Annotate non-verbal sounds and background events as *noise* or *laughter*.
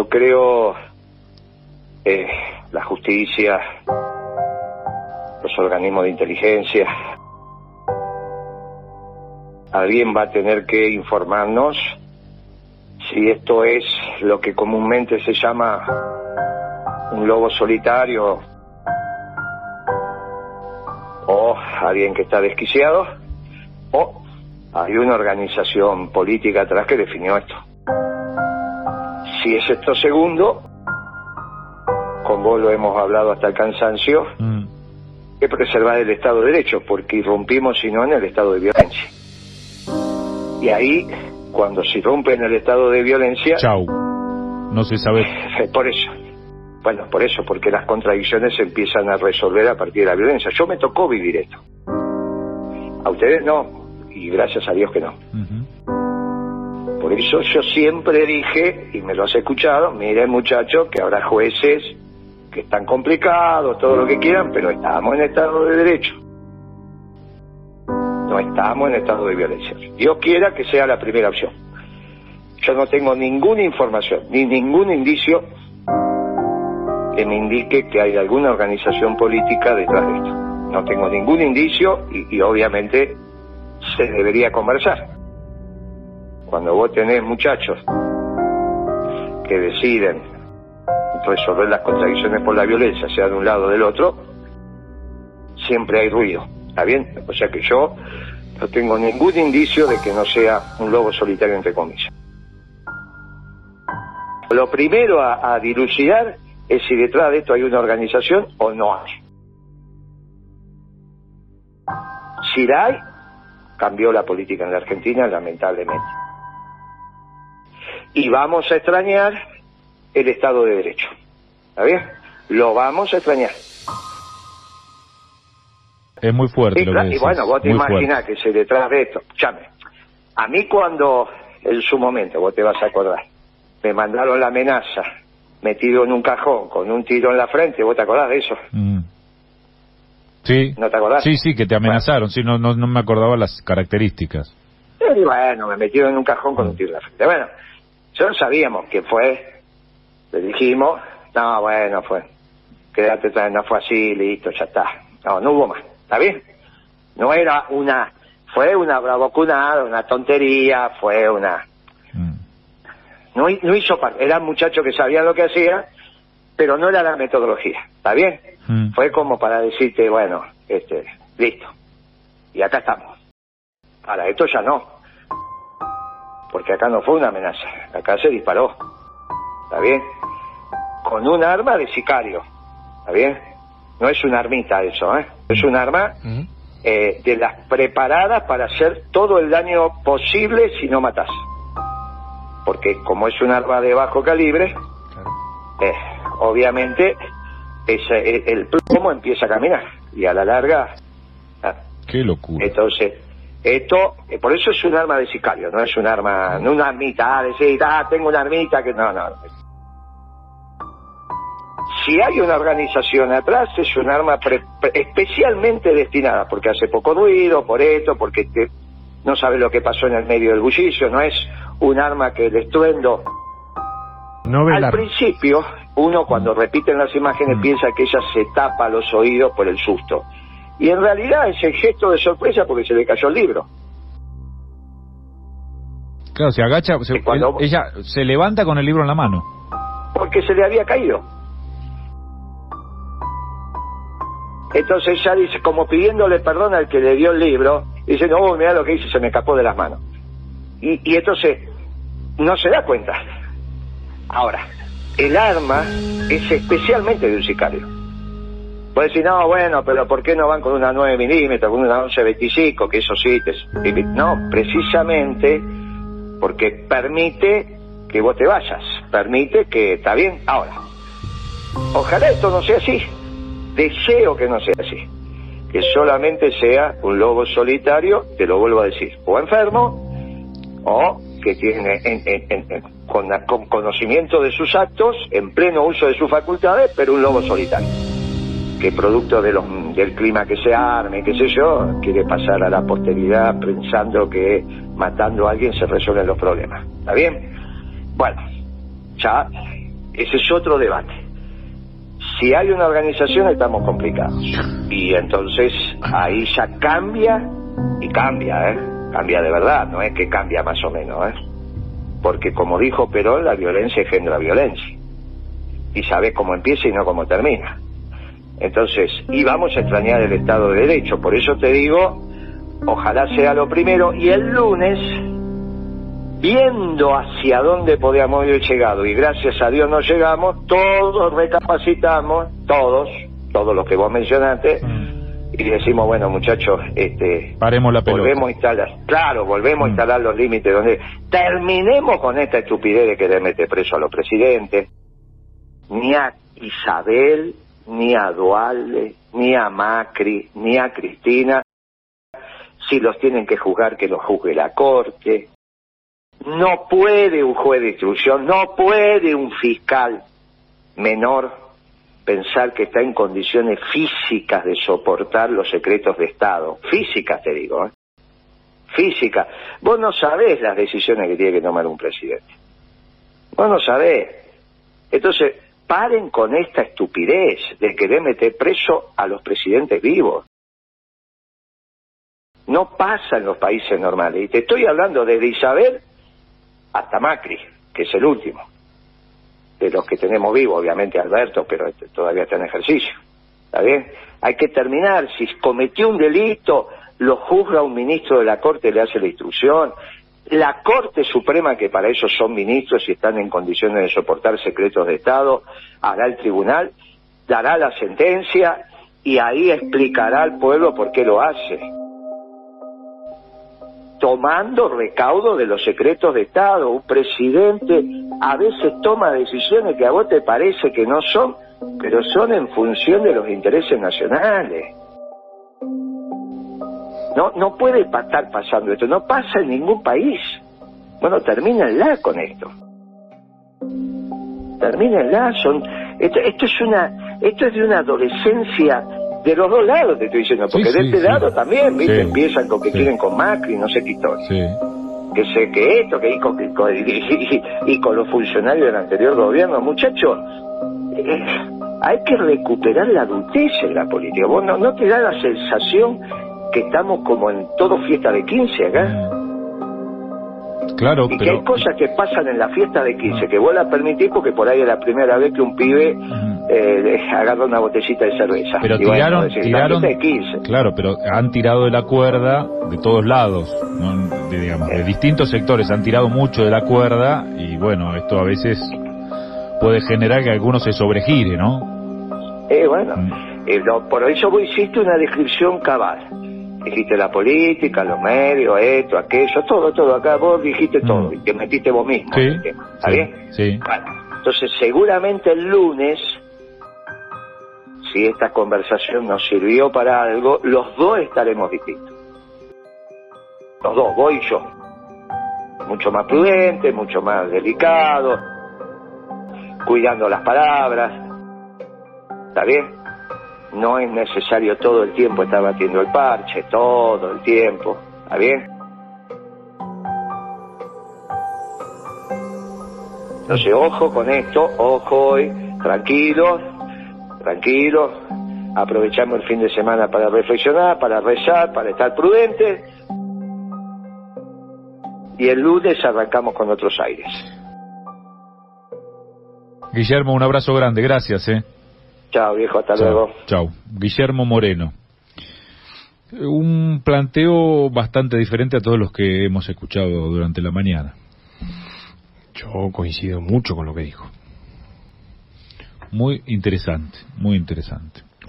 yo creo eh, la justicia, los organismos de inteligencia, alguien va a tener que informarnos si esto es lo que comúnmente se llama un lobo solitario o alguien que está desquiciado o hay una organización política atrás que definió esto. Si es esto segundo, con vos lo hemos hablado hasta el cansancio, Mm. que preservar el Estado de Derecho, porque irrumpimos si no en el estado de violencia. Y ahí, cuando se irrumpe en el estado de violencia, Chau. No se sabe. por eso, bueno, por eso, porque las contradicciones se empiezan a resolver a partir de la violencia. Yo me tocó vivir esto. A ustedes no, y gracias a Dios que no. Ujú. Por eso yo siempre dije, y me lo has escuchado, mire muchachos, que habrá jueces que están complicados, todo lo que quieran, pero estamos en estado de derecho. No estamos en estado de violencia. Dios quiera que sea la primera opción. Yo no tengo ninguna información, ni ningún indicio que me indique que hay alguna organización política detrás de esto. No tengo ningún indicio y obviamente se debería conversar cuando vos tenés muchachos que deciden resolver las contradicciones por la violencia, sea de un lado o del otro, siempre hay ruido. ¿Está bien? O sea que yo no tengo ningún indicio de que no sea un lobo solitario, entre comillas. Lo primero a, dilucidar es si detrás de esto hay una organización o no hay. Si la hay, cambió la política en la Argentina, lamentablemente. Y vamos a extrañar el Estado de Derecho. ¿Está bien? Lo vamos a extrañar. Es muy fuerte Y, lo que y bueno, vos te Muy imaginás que se detrás de esto, llame. A mí cuando, en su momento, vos te vas a acordar, me mandaron la amenaza, metido en un cajón, con un tiro en la frente, ¿vos te acordás de eso? Mm. Sí. ¿No te acordás? Sí, sí, que te amenazaron. Sí, no, no, no me acordaba las características. Y bueno, me metieron en un cajón con un tiro en la frente. Bueno, nosotros sabíamos que fue, le dijimos, no, bueno, fue, quédate, no fue así, listo, ya está. No, no hubo más, ¿está bien? No era una, fue una bravocunada, una tontería, fue una, Mm. no, no hizo parte, eran muchachos que sabían lo que hacían, pero no era la metodología, ¿está bien? Mm. Fue como para decirte, bueno, este, listo, y acá estamos. Ahora, esto ya no, porque acá no fue una amenaza, acá se disparó, ¿está bien? Con un arma de sicario, ¿está bien? No es una armita eso, ¿eh? Es un arma eh, de las preparadas para hacer todo el daño posible si no matas. Porque como es un arma de bajo calibre, eh, obviamente ese, el, el plomo empieza a caminar y a la larga... ah, Qué locura. entonces, esto, eh, por eso es un arma de sicario, no es un arma, no una armita, ah, decir, ah, tengo una armita que no, no. Si hay una organización atrás, es un arma pre- pre- especialmente destinada, porque hace poco ruido, por esto, porque te- no sabe lo que pasó en el medio del bullicio, no es un arma que el estruendo No al principio, uno cuando repiten las imágenes Mm. piensa que ella se tapa los oídos por el susto. Y en realidad es el gesto de sorpresa porque se le cayó el libro. Claro, se agacha, se- cuando- ella se levanta con el libro en la mano. Porque se le había caído. Entonces ella dice, como pidiéndole perdón al que le dio el libro, dice, no, mira lo que hice, se me escapó de las manos. Y, y entonces no se da cuenta. Ahora, el arma es especialmente de un sicario. Puede decir, no, bueno, pero ¿por qué no van con una 9 milímetros, con una 1125, que eso sí. No, precisamente porque permite que vos te vayas, permite que, está bien, ahora, ojalá esto no sea así, deseo que no sea así, que solamente sea un lobo solitario, te lo vuelvo a decir, o enfermo, o que tiene en- en- en- en- con, con conocimiento de sus actos, en pleno uso de sus facultades, pero un lobo solitario, que producto de los- del clima que se arme, qué sé yo, quiere pasar a la posteridad pensando que matando a alguien se resuelven los problemas. ¿Está bien? Bueno, ya ese es otro debate. Si hay una organización estamos complicados. Y entonces ahí ya cambia y cambia, ¿eh? Cambia de verdad, no es que cambia más o menos, ¿eh? Porque como dijo Perón, la violencia engendra violencia. Y sabes cómo empieza y no cómo termina. Entonces, y vamos a extrañar el Estado de Derecho. Por eso te digo, ojalá sea lo primero. Y el lunes, viendo hacia dónde podíamos haber llegado, y gracias a Dios no llegamos, todos recapacitamos, todos, todos los que vos mencionaste, y decimos, bueno muchachos, este, Paremos la pelota. volvemos a instalar, claro, volvemos a Mm. instalar los límites donde terminemos con esta estupidez de querer meter preso a los presidentes, ni a Isabel, ni a Dualde, ni a Macri, ni a Cristina, si los tienen que juzgar que los juzgue la corte. No puede un juez de instrucción, no puede un fiscal menor pensar que está en condiciones físicas de soportar los secretos de Estado. Físicas, te digo, ¿eh? Físicas. Vos no sabés las decisiones que tiene que tomar un presidente. Vos no sabés. Entonces, paren con esta estupidez de querer meter preso a los presidentes vivos. No pasa en los países normales. Y te estoy hablando desde Isabel hasta Macri, que es el último. De los que tenemos vivos, obviamente Alberto, pero este todavía está en ejercicio. ¿Está bien? Hay que terminar. Si cometió un delito, lo juzga un ministro de la Corte, le hace la instrucción. La Corte Suprema, que para eso son ministros y están en condiciones de soportar secretos de Estado, hará el tribunal, dará la sentencia y ahí explicará al pueblo por qué lo hace tomando recaudo de los secretos de Estado. Un presidente a veces toma decisiones que a vos te parece que no son, pero son en función de los intereses nacionales. No, no puede estar pasando esto, no pasa en ningún país. Bueno, termínenla con esto. Termínenla, son, esto, esto es una, esto es de una adolescencia de los dos lados, te estoy diciendo, Sí, porque de sí, este sí. lado también, ¿viste? Empiezan con que quieren con Macri, no sé qué historia que sé que esto, que y con, y con- y- y- y con los funcionarios del anterior gobierno, muchachos, eh, hay que recuperar la adultez en la política. ¿Vos no, no te da la sensación que estamos como en todo fiesta de 15 acá? Claro, Y que hay cosas que pasan en la fiesta de 15 que vos la permitís porque por ahí es la primera vez que un pibe eh, *laughs* agarra una botellita de cerveza. Pero Y tiraron, tiraron, fiesta de 15. claro, pero han tirado de la cuerda de todos lados, ¿no? de, digamos, de distintos sectores han tirado mucho de la cuerda y bueno, esto a veces puede generar que alguno se sobregire, ¿no? Eh, bueno, Mm. eh, lo- por eso vos hiciste una descripción cabal. Dijiste la política, los medios, esto, aquello, todo, todo. Acá vos dijiste Mm. todo y te metiste vos mismo en Sí, el tema. ¿Está sí, bien? sí. Bueno, entonces seguramente el lunes, si esta conversación nos sirvió para algo, los dos estaremos distintos. Los dos, vos y yo. Mucho más prudente, mucho más delicado, cuidando las palabras. ¿Está bien? No es necesario todo el tiempo estar batiendo el parche, todo el tiempo. ¿Está bien? Entonces, ojo con esto, ojo hoy, tranquilos, tranquilos, aprovechamos el fin de semana para reflexionar, para rezar, para estar prudentes, y el lunes arrancamos con otros aires. Guillermo, un abrazo grande, gracias, ¿eh? Chao viejo, hasta Chao, luego. chao. Guillermo Moreno. Un planteo bastante diferente a todos los que hemos escuchado durante la mañana. Yo coincido mucho con lo que dijo. Muy interesante, muy interesante.